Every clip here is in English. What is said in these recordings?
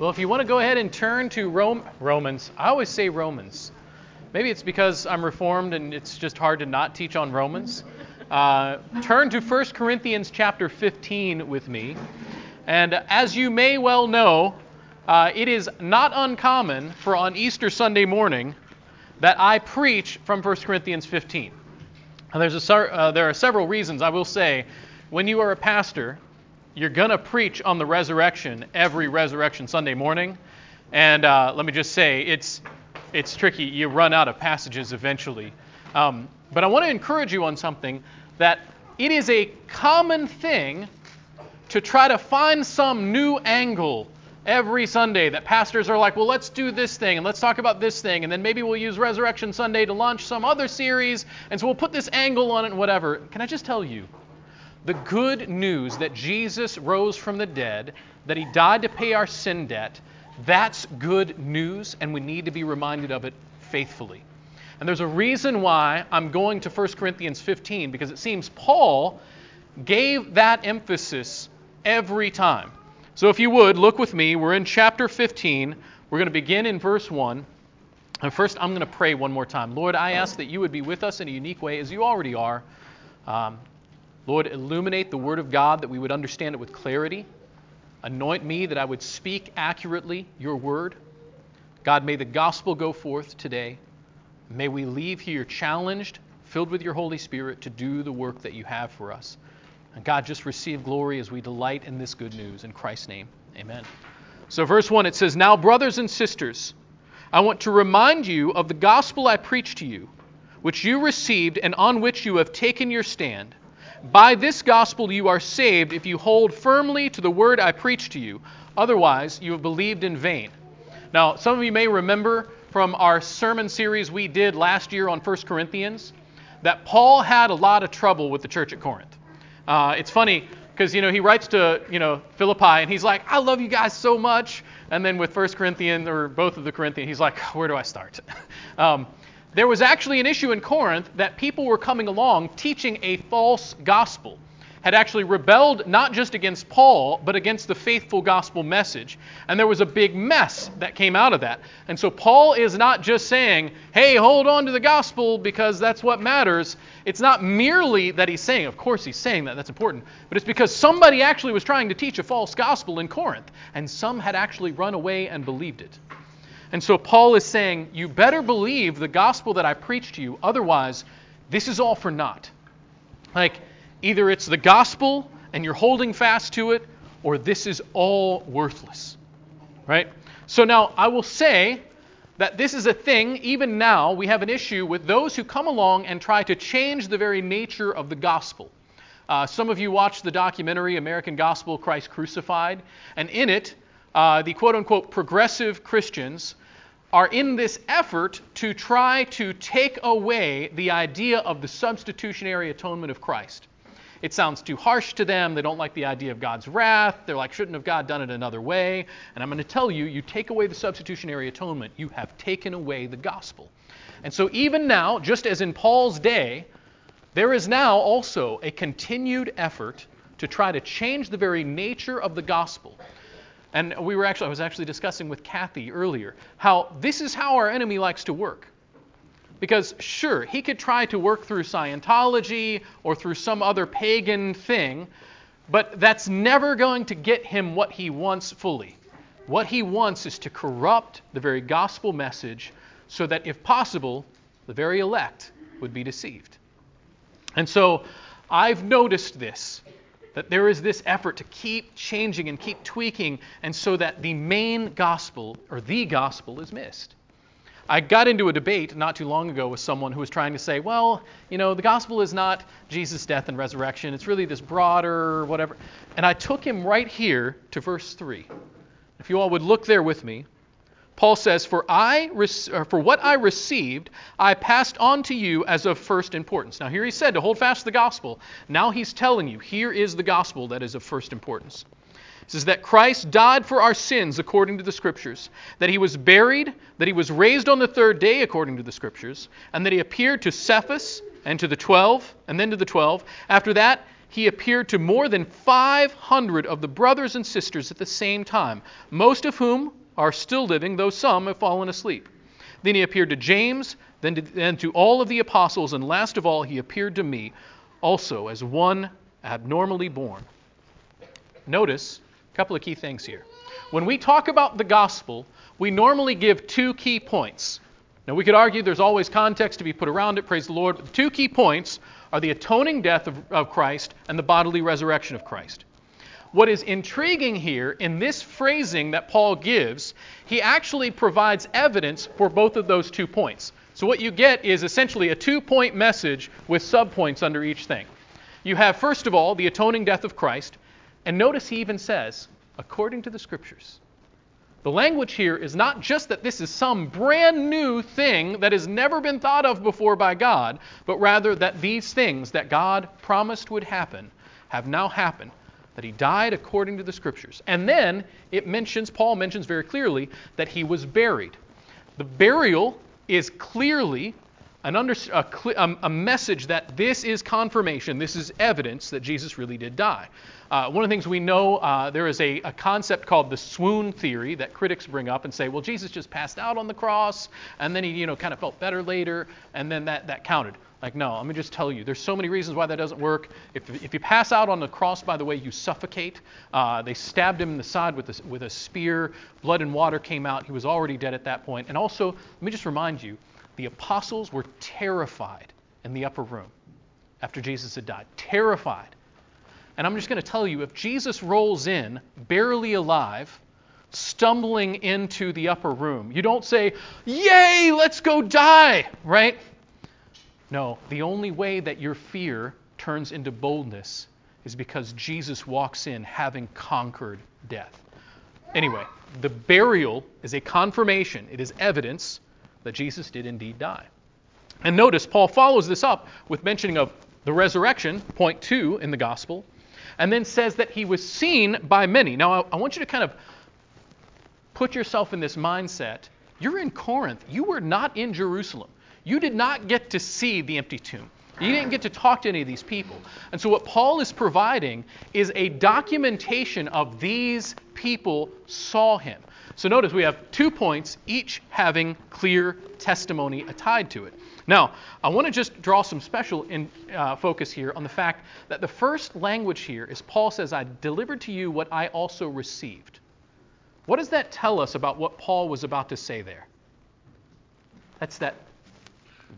Well, if you want to go ahead and turn to Rome, Romans, I always say Romans. Maybe it's because I'm Reformed and it's just hard to not teach on Romans. Uh, turn to 1 Corinthians chapter 15 with me. And as you may well know, uh, it is not uncommon for on Easter Sunday morning that I preach from 1 Corinthians 15. And there's a, uh, there are several reasons I will say when you are a pastor, you're going to preach on the resurrection every resurrection Sunday morning. And uh, let me just say, it's, it's tricky. You run out of passages eventually. Um, but I want to encourage you on something that it is a common thing to try to find some new angle every Sunday that pastors are like, well, let's do this thing and let's talk about this thing, and then maybe we'll use Resurrection Sunday to launch some other series, and so we'll put this angle on it and whatever. Can I just tell you? The good news that Jesus rose from the dead, that he died to pay our sin debt, that's good news, and we need to be reminded of it faithfully. And there's a reason why I'm going to 1 Corinthians 15, because it seems Paul gave that emphasis every time. So if you would, look with me. We're in chapter 15. We're going to begin in verse 1. And first, I'm going to pray one more time. Lord, I ask that you would be with us in a unique way, as you already are. Um, Lord, illuminate the Word of God that we would understand it with clarity. Anoint me that I would speak accurately your Word. God, may the gospel go forth today. May we leave here challenged, filled with your Holy Spirit to do the work that you have for us. And God, just receive glory as we delight in this good news. In Christ's name, amen. So, verse 1, it says, Now, brothers and sisters, I want to remind you of the gospel I preached to you, which you received and on which you have taken your stand. By this gospel you are saved if you hold firmly to the word I preached to you. Otherwise, you have believed in vain. Now, some of you may remember from our sermon series we did last year on 1 Corinthians that Paul had a lot of trouble with the church at Corinth. Uh, it's funny because you know he writes to you know Philippi and he's like, "I love you guys so much," and then with 1 Corinthians or both of the Corinthians, he's like, "Where do I start?" um, there was actually an issue in Corinth that people were coming along teaching a false gospel, had actually rebelled not just against Paul, but against the faithful gospel message. And there was a big mess that came out of that. And so Paul is not just saying, hey, hold on to the gospel because that's what matters. It's not merely that he's saying, of course he's saying that, that's important, but it's because somebody actually was trying to teach a false gospel in Corinth, and some had actually run away and believed it. And so Paul is saying, You better believe the gospel that I preach to you, otherwise, this is all for naught. Like, either it's the gospel and you're holding fast to it, or this is all worthless. Right? So now I will say that this is a thing, even now, we have an issue with those who come along and try to change the very nature of the gospel. Uh, some of you watched the documentary American Gospel Christ Crucified, and in it, uh, the quote unquote progressive Christians are in this effort to try to take away the idea of the substitutionary atonement of Christ. It sounds too harsh to them. They don't like the idea of God's wrath. They're like, shouldn't have God done it another way? And I'm going to tell you, you take away the substitutionary atonement, you have taken away the gospel. And so, even now, just as in Paul's day, there is now also a continued effort to try to change the very nature of the gospel and we were actually, I was actually discussing with Kathy earlier how this is how our enemy likes to work. Because sure, he could try to work through Scientology or through some other pagan thing, but that's never going to get him what he wants fully. What he wants is to corrupt the very gospel message so that, if possible, the very elect would be deceived. And so I've noticed this that there is this effort to keep changing and keep tweaking, and so that the main gospel, or the gospel, is missed. I got into a debate not too long ago with someone who was trying to say, well, you know, the gospel is not Jesus' death and resurrection. It's really this broader whatever. And I took him right here to verse 3. If you all would look there with me, Paul says, For, I, for what I received, I passed on to you as of first importance. Now, here he said to hold fast the gospel. Now he's telling you, here is the gospel that is of first importance. It says that Christ died for our sins according to the Scriptures, that he was buried, that he was raised on the third day according to the Scriptures, and that he appeared to Cephas and to the twelve, and then to the twelve. After that, he appeared to more than 500 of the brothers and sisters at the same time, most of whom are still living, though some have fallen asleep. Then he appeared to James, then to, then to all of the apostles, and last of all, he appeared to me also as one abnormally born. Notice a couple of key things here. When we talk about the gospel, we normally give two key points. Now, we could argue there's always context to be put around it, praise the Lord, but the two key points are the atoning death of, of Christ and the bodily resurrection of Christ. What is intriguing here in this phrasing that Paul gives, he actually provides evidence for both of those two points. So, what you get is essentially a two point message with subpoints under each thing. You have, first of all, the atoning death of Christ, and notice he even says, according to the Scriptures. The language here is not just that this is some brand new thing that has never been thought of before by God, but rather that these things that God promised would happen have now happened. That he died according to the Scriptures. And then it mentions, Paul mentions very clearly, that he was buried. The burial is clearly under, a, a, message that this is confirmation, this is evidence that Jesus really did die. Uh, one of the things we know, uh, there is a, a, concept called the swoon theory that critics bring up and say, well, Jesus just passed out on the cross, and then he, you know, kind of felt better later, and then that, that counted. Like, no, let me just tell you, there's so many reasons why that doesn't work. If, if you pass out on the cross, by the way, you suffocate. Uh, they stabbed him in the side with a, with a spear. Blood and water came out. He was already dead at that point. And also, let me just remind you, the apostles were terrified in the upper room after Jesus had died. Terrified. And I'm just going to tell you if Jesus rolls in, barely alive, stumbling into the upper room, you don't say, Yay, let's go die, right? No, the only way that your fear turns into boldness is because Jesus walks in having conquered death. Anyway, the burial is a confirmation, it is evidence that Jesus did indeed die. And notice, Paul follows this up with mentioning of the resurrection, point two in the gospel, and then says that he was seen by many. Now, I, want you to kind of put yourself in this mindset. You're in Corinth. You were not in Jerusalem. You did not get to see the empty tomb. You didn't get to talk to any of these people. And so, what Paul is providing is a documentation of these people saw him. So, notice we have two points, each having clear testimony tied to it. Now, I want to just draw some special in, uh, focus here on the fact that the first language here is Paul says, I delivered to you what I also received. What does that tell us about what Paul was about to say there? That's that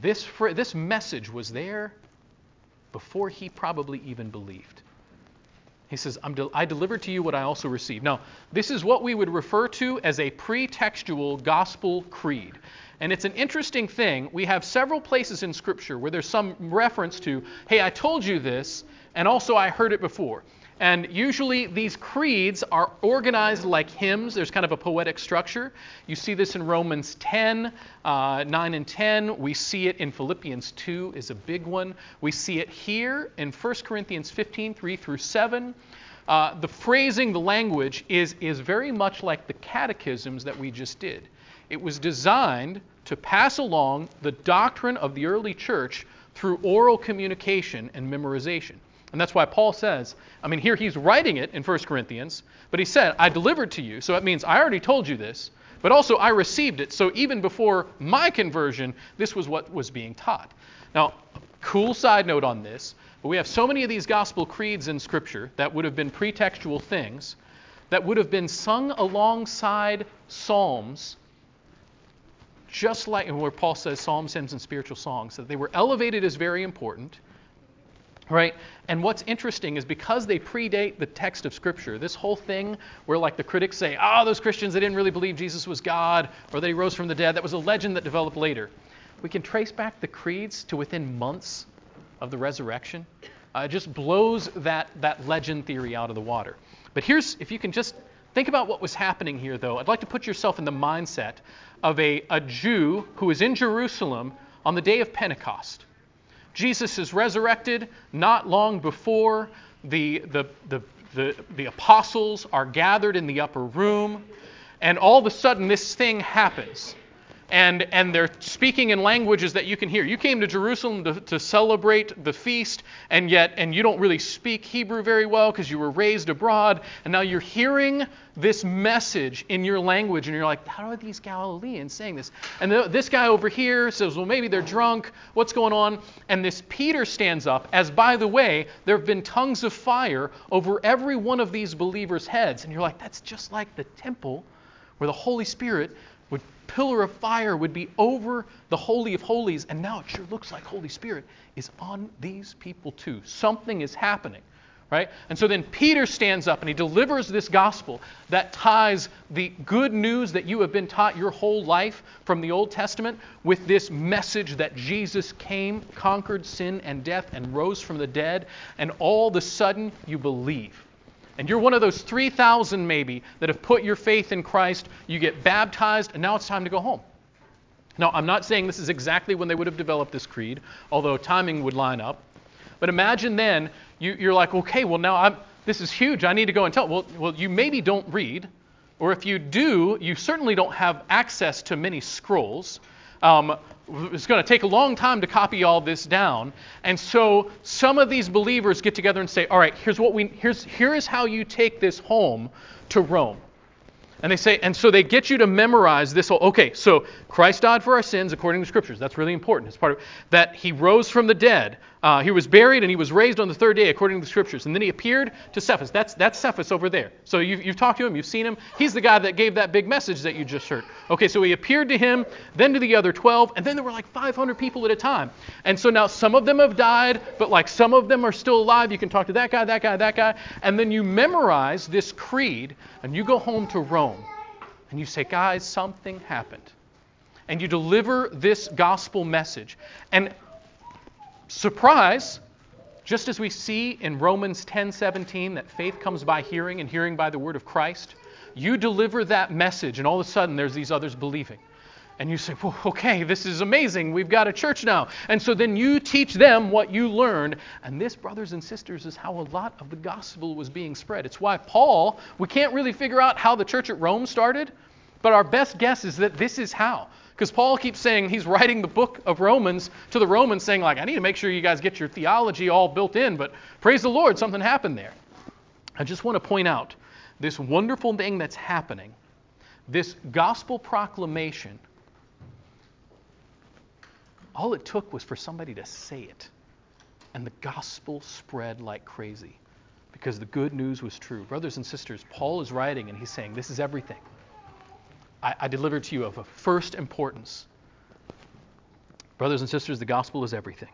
this, this message was there before he probably even believed. He says, i delivered to you what I also received. Now, this is what we would refer to as a pretextual gospel creed. And it's an interesting thing. We have several places in Scripture where there's some reference to, hey, I told you this, and also I heard it before. And usually these creeds are organized like hymns. There's kind of a poetic structure. You see this in Romans 10, uh, 9 and 10. We see it in Philippians 2 is a big one. We see it here in 1 Corinthians 15, 3 through 7. Uh, the phrasing, the language is, is very much like the catechisms that we just did. It was designed to pass along the doctrine of the early church through oral communication and memorization. And that's why Paul says, I mean, here he's writing it in 1 Corinthians, but he said, I delivered to you. So it means I already told you this, but also I received it. So even before my conversion, this was what was being taught. Now, cool side note on this, but we have so many of these gospel creeds in Scripture that would have been pretextual things that would have been sung alongside psalms just like where Paul says psalms, hymns, and spiritual songs, that they were elevated as very important, right? And what's interesting is because they predate the text of Scripture, this whole thing where like the critics say, oh, those Christians, they didn't really believe Jesus was God or that he rose from the dead, that was a legend that developed later. We can trace back the creeds to within months of the resurrection. Uh, it just blows that, that legend theory out of the water. But here's, if you can just think about what was happening here, though, I'd like to put yourself in the mindset of a, a Jew who is in Jerusalem on the day of Pentecost. Jesus is resurrected not long before the, the, the, the, the apostles are gathered in the upper room, and all of a sudden this thing happens. And, and they're speaking in languages that you can hear. You came to Jerusalem to, to celebrate the feast, and yet and you don't really speak Hebrew very well because you were raised abroad, and now you're hearing this message in your language, and you're like, how are these Galileans saying this? And the, this guy over here says, well, maybe they're drunk. What's going on? And this Peter stands up, as by the way, there have been tongues of fire over every one of these believers' heads. And you're like, that's just like the temple where the Holy Spirit pillar of fire would be over the holy of holies and now it sure looks like holy spirit is on these people too. Something is happening right? And so then peter stands up and he delivers this gospel that ties the good news that you have been taught your whole life from the old testament with this message that jesus came conquered sin and death and rose from the dead and all of a sudden you believe and you're one of those 3,000 maybe that have put your faith in Christ, you get baptized, and now it's time to go home. Now, I'm not saying this is exactly when they would have developed this creed, although timing would line up. But imagine then you, are like, okay, well, now I'm, this is huge. I need to go and tell. Well, well, you maybe don't read, or if you do, you certainly don't have access to many scrolls. Um, it's going to take a long time to copy all this down. And so some of these believers get together and say, all right, here's what we here's here is how you take this home to Rome. And they say, and so they get you to memorize this whole, okay, so Christ died for our sins according to scriptures. That's really important. It's part of that he rose from the dead. Uh, he was buried and he was raised on the third day according to the scriptures. And then he appeared to Cephas. That's, that's Cephas over there. So you've, you've talked to him, you've seen him. He's the guy that gave that big message that you just heard. Okay, so he appeared to him, then to the other 12, and then there were like 500 people at a time. And so now some of them have died, but like some of them are still alive. You can talk to that guy, that guy, that guy. And then you memorize this creed and you go home to Rome and you say, guys, something happened. And you deliver this gospel message. And surprise, just as we see in Romans 10:17 that faith comes by hearing and hearing by the word of Christ, you deliver that message and all of a sudden there's these others believing. And you say, well, okay, this is amazing. We've got a church now. And so then you teach them what you learned. And this, brothers and sisters, is how a lot of the gospel was being spread. It's why Paul, we can't really figure out how the church at Rome started, but our best guess is that this is how. Because Paul keeps saying he's writing the book of Romans to the Romans, saying, like, I need to make sure you guys get your theology all built in, but praise the Lord, something happened there. I just want to point out this wonderful thing that's happening, this gospel proclamation all it took was for somebody to say it. And the gospel spread like crazy because the good news was true. Brothers and sisters, Paul is writing and he's saying, This is everything. I, I delivered to you of a first importance. Brothers and sisters, the gospel is everything.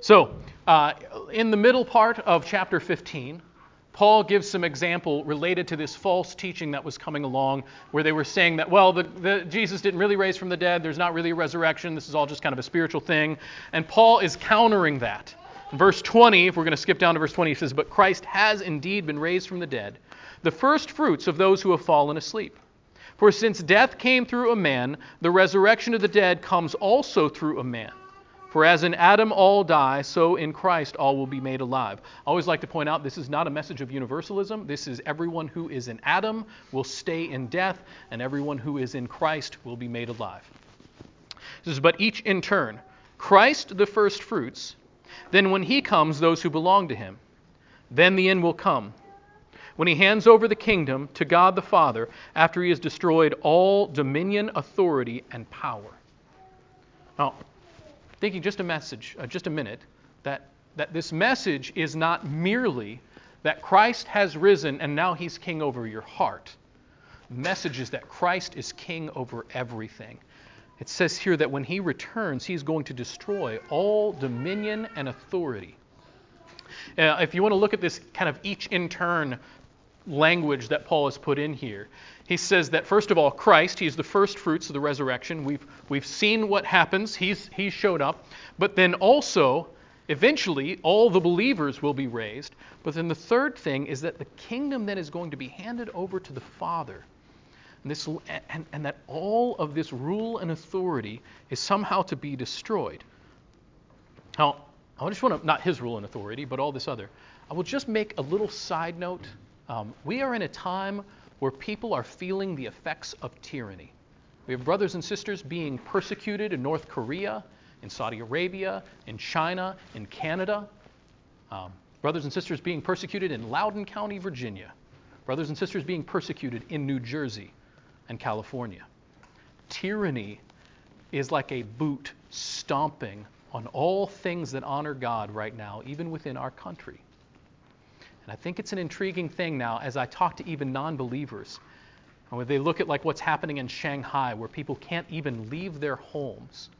So, uh, in the middle part of chapter 15, Paul gives some example related to this false teaching that was coming along, where they were saying that, well, the, the, Jesus didn't really raise from the dead, there's not really a resurrection, this is all just kind of a spiritual thing. And Paul is countering that. In verse 20, if we're going to skip down to verse 20, he says, But Christ has indeed been raised from the dead, the first fruits of those who have fallen asleep. For since death came through a man, the resurrection of the dead comes also through a man. For as in Adam all die, so in Christ all will be made alive. I always like to point out this is not a message of universalism. This is everyone who is in Adam will stay in death, and everyone who is in Christ will be made alive. This is but each in turn. Christ the first fruits, then when he comes, those who belong to him. Then the end will come. When he hands over the kingdom to God the Father after he has destroyed all dominion, authority, and power. Now, thinking just a message, uh, just a minute, that, that this message is not merely that Christ has risen and now he's king over your heart. The message is that Christ is king over everything. It says here that when he returns, he's going to destroy all dominion and authority. Uh, if you want to look at this kind of each in turn language that Paul has put in here. He says that first of all, Christ, he's the first fruits of the resurrection. We've, we've seen what happens. He's, he's showed up. But then also, eventually, all the believers will be raised. But then the third thing is that the kingdom that is going to be handed over to the Father. And, this, and, and that all of this rule and authority is somehow to be destroyed. Now, I just want to, not his rule and authority, but all this other. I will just make a little side note um, we are in a time where people are feeling the effects of tyranny. We have brothers and sisters being persecuted in North Korea, in Saudi Arabia, in China, in Canada. Um, brothers and sisters being persecuted in Loudoun County, Virginia. Brothers and sisters being persecuted in New Jersey and California. Tyranny is like a boot stomping on all things that honor God right now, even within our country. And I think it's an intriguing thing now as I talk to even non believers. When they look at like what's happening in Shanghai, where people can't even leave their homes,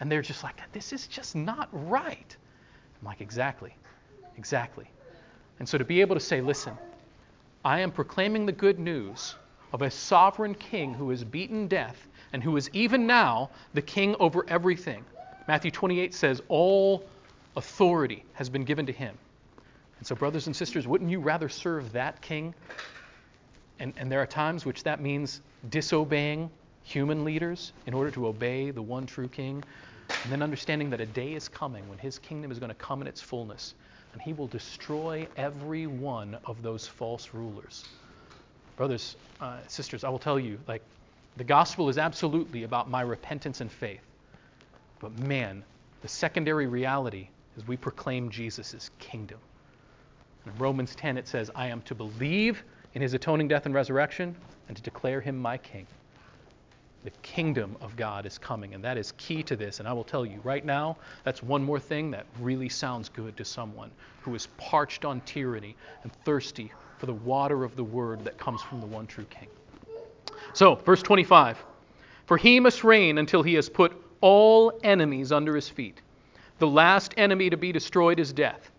and they're just like, this is just not right. I'm like, exactly, exactly. And so to be able to say, listen, I am proclaiming the good news of a sovereign king who has beaten death and who is even now the king over everything. Matthew 28 says, All authority has been given to him. And so, brothers and sisters, wouldn't you rather serve that king? And, and there are times which that means disobeying human leaders in order to obey the one true king. And then understanding that a day is coming when his kingdom is going to come in its fullness and he will destroy every one of those false rulers. Brothers, uh, sisters, I will tell you, like, the gospel is absolutely about my repentance and faith. But man, the secondary reality is we proclaim Jesus' kingdom. In Romans 10, it says, I am to believe in his atoning death and resurrection and to declare him my king. The kingdom of God is coming, and that is key to this. And I will tell you right now, that's one more thing that really sounds good to someone who is parched on tyranny and thirsty for the water of the word that comes from the one true king. So, verse 25 For he must reign until he has put all enemies under his feet. The last enemy to be destroyed is death.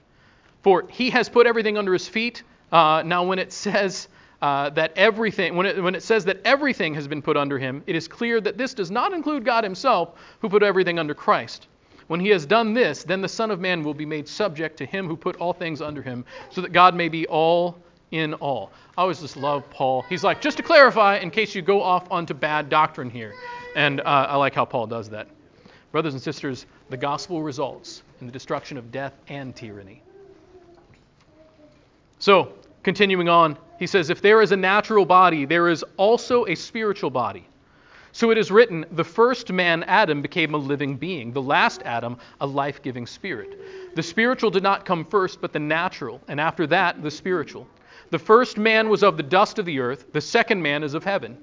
For he has put everything under his feet. Uh, now, when it says uh, that everything, when it, when it says that everything has been put under him, it is clear that this does not include God himself, who put everything under Christ. When he has done this, then the Son of Man will be made subject to him who put all things under him, so that God may be all in all. I always just love Paul. He's like, just to clarify, in case you go off onto bad doctrine here. And uh, I like how Paul does that. Brothers and sisters, the gospel results in the destruction of death and tyranny. So, Continuing on, he says, If there is a natural body, there is also a spiritual body. So it is written, the first man, Adam, became a living being, the last Adam, a life giving spirit. The spiritual did not come first, but the natural, and after that, the spiritual. The first man was of the dust of the earth, the second man is of heaven.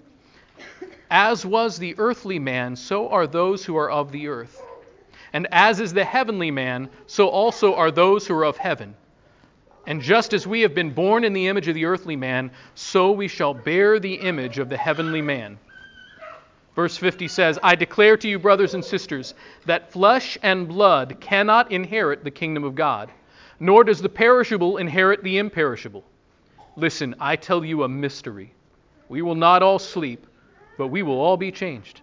As was the earthly man, so are those who are of the earth. And as is the heavenly man, so also are those who are of heaven. And just as we have been born in the image of the earthly man, so we shall bear the image of the heavenly man. Verse 50 says, I declare to you, brothers and sisters, that flesh and blood cannot inherit the kingdom of God, nor does the perishable inherit the imperishable. Listen, I tell you a mystery. We will not all sleep, but we will all be changed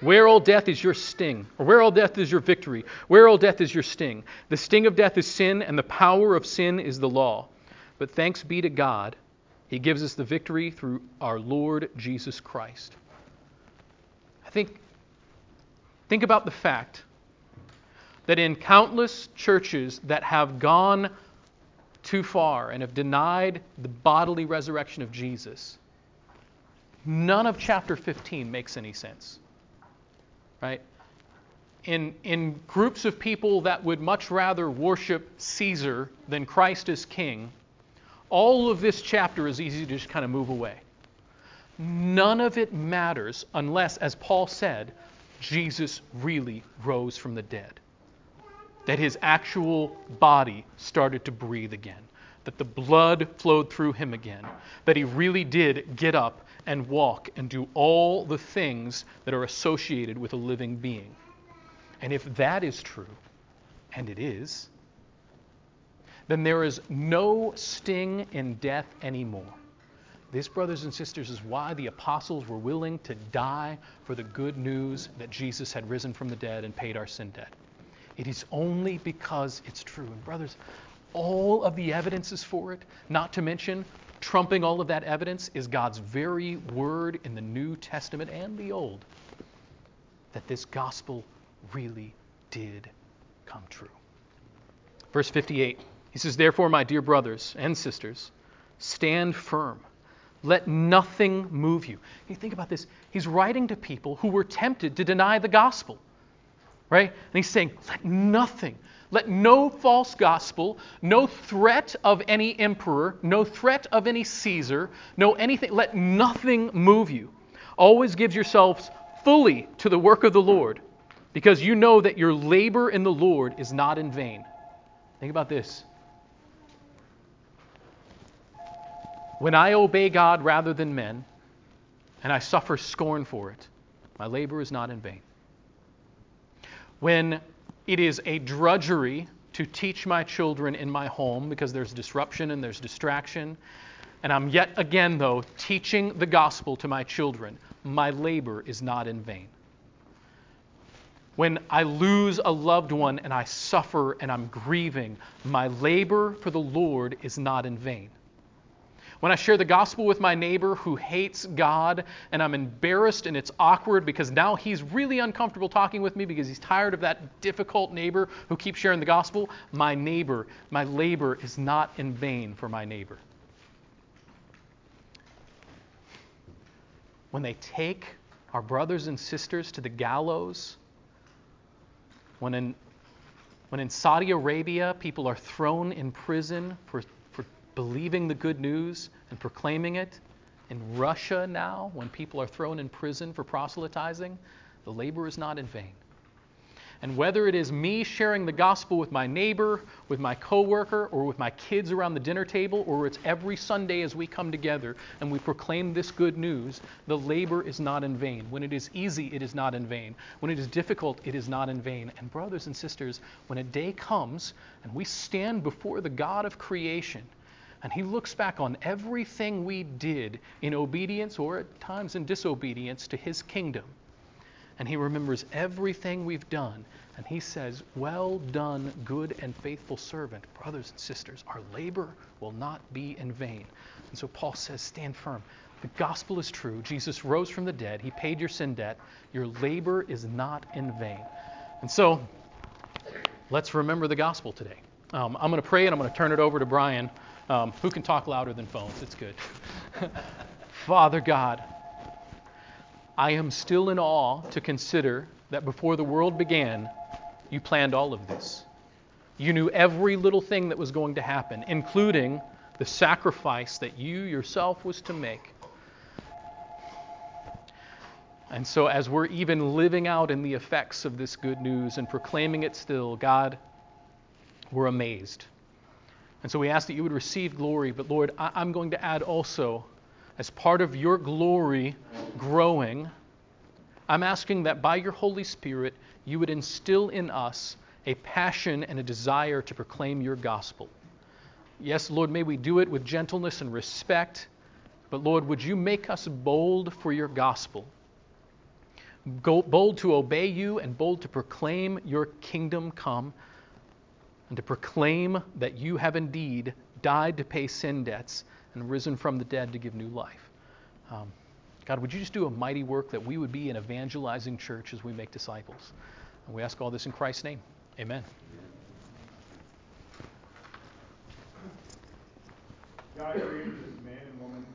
Where, all death, is your sting? Or where, all death, is your victory? Where, all death, is your sting? The sting of death is sin, and the power of sin is the law. But thanks be to God, He gives us the victory through our Lord Jesus Christ. I think, think about the fact that in countless churches that have gone too far and have denied the bodily resurrection of Jesus, none of chapter 15 makes any sense right? In, in groups of people that would much rather worship Caesar than Christ as king, all of this chapter is easy to just kind of move away. None of it matters unless, as Paul said, Jesus really rose from the dead. That his actual body started to breathe again. That the blood flowed through him again. That he really did get up and walk and do all the things that are associated with a living being. And if that is true, and it is, then there is no sting in death anymore. This, brothers and sisters, is why the apostles were willing to die for the good news that Jesus had risen from the dead and paid our sin debt. It is only because it's true. And, brothers, all of the evidence is for it, not to mention trumping all of that evidence, is God's very word in the New Testament and the Old that this gospel really did come true. Verse 58, he says, Therefore, my dear brothers and sisters, stand firm. Let nothing move you. You think about this. He's writing to people who were tempted to deny the gospel. Right? And he's saying, let nothing, let no false gospel, no threat of any emperor, no threat of any Caesar, no anything, let nothing move you. Always give yourselves fully to the work of the Lord, because you know that your labor in the Lord is not in vain. Think about this. When I obey God rather than men, and I suffer scorn for it, my labor is not in vain. When it is a drudgery to teach my children in my home because there's disruption and there's distraction, and I'm yet again, though, teaching the gospel to my children, my labor is not in vain. When I lose a loved one and I suffer and I'm grieving, my labor for the Lord is not in vain. When I share the gospel with my neighbor who hates God and I'm embarrassed and it's awkward because now he's really uncomfortable talking with me because he's tired of that difficult neighbor who keeps sharing the gospel, my neighbor, my labor is not in vain for my neighbor. When they take our brothers and sisters to the gallows, when in, when in Saudi Arabia people are thrown in prison for believing the good news and proclaiming it. In Russia now, when people are thrown in prison for proselytizing, the labor is not in vain. And whether it is me sharing the gospel with my neighbor, with my coworker, or with my kids around the dinner table, or it's every Sunday as we come together and we proclaim this good news, the labor is not in vain. When it is easy, it is not in vain. When it is difficult, it is not in vain. And brothers and sisters, when a day comes and we stand before the God of creation, and he looks back on everything we did in obedience or at times in disobedience to his kingdom. And he remembers everything we've done. And he says, Well done, good and faithful servant. Brothers and sisters, our labor will not be in vain. And so Paul says, Stand firm. The gospel is true. Jesus rose from the dead. He paid your sin debt. Your labor is not in vain. And so, let's remember the gospel today. Um, I'm going to pray and I'm going to turn it over to Brian. Um, who can talk louder than phones? It's good. Father God, I am still in awe to consider that before the world began, you planned all of this. You knew every little thing that was going to happen, including the sacrifice that you yourself was to make. And so, as we're even living out in the effects of this good news and proclaiming it still, God, we're amazed. And so we ask that you would receive glory. But Lord, I- am going to add also, as part of your glory growing, I'm asking that by your Holy Spirit, you would instill in us a passion and a desire to proclaim your gospel. Yes, Lord, may we do it with gentleness and respect. But Lord, would you make us bold for your gospel? bold to obey you and bold to proclaim your kingdom come and to proclaim that you have indeed died to pay sin debts and risen from the dead to give new life. Um, God, would you just do a mighty work that we would be an evangelizing church as we make disciples? And we ask all this in Christ's name. Amen.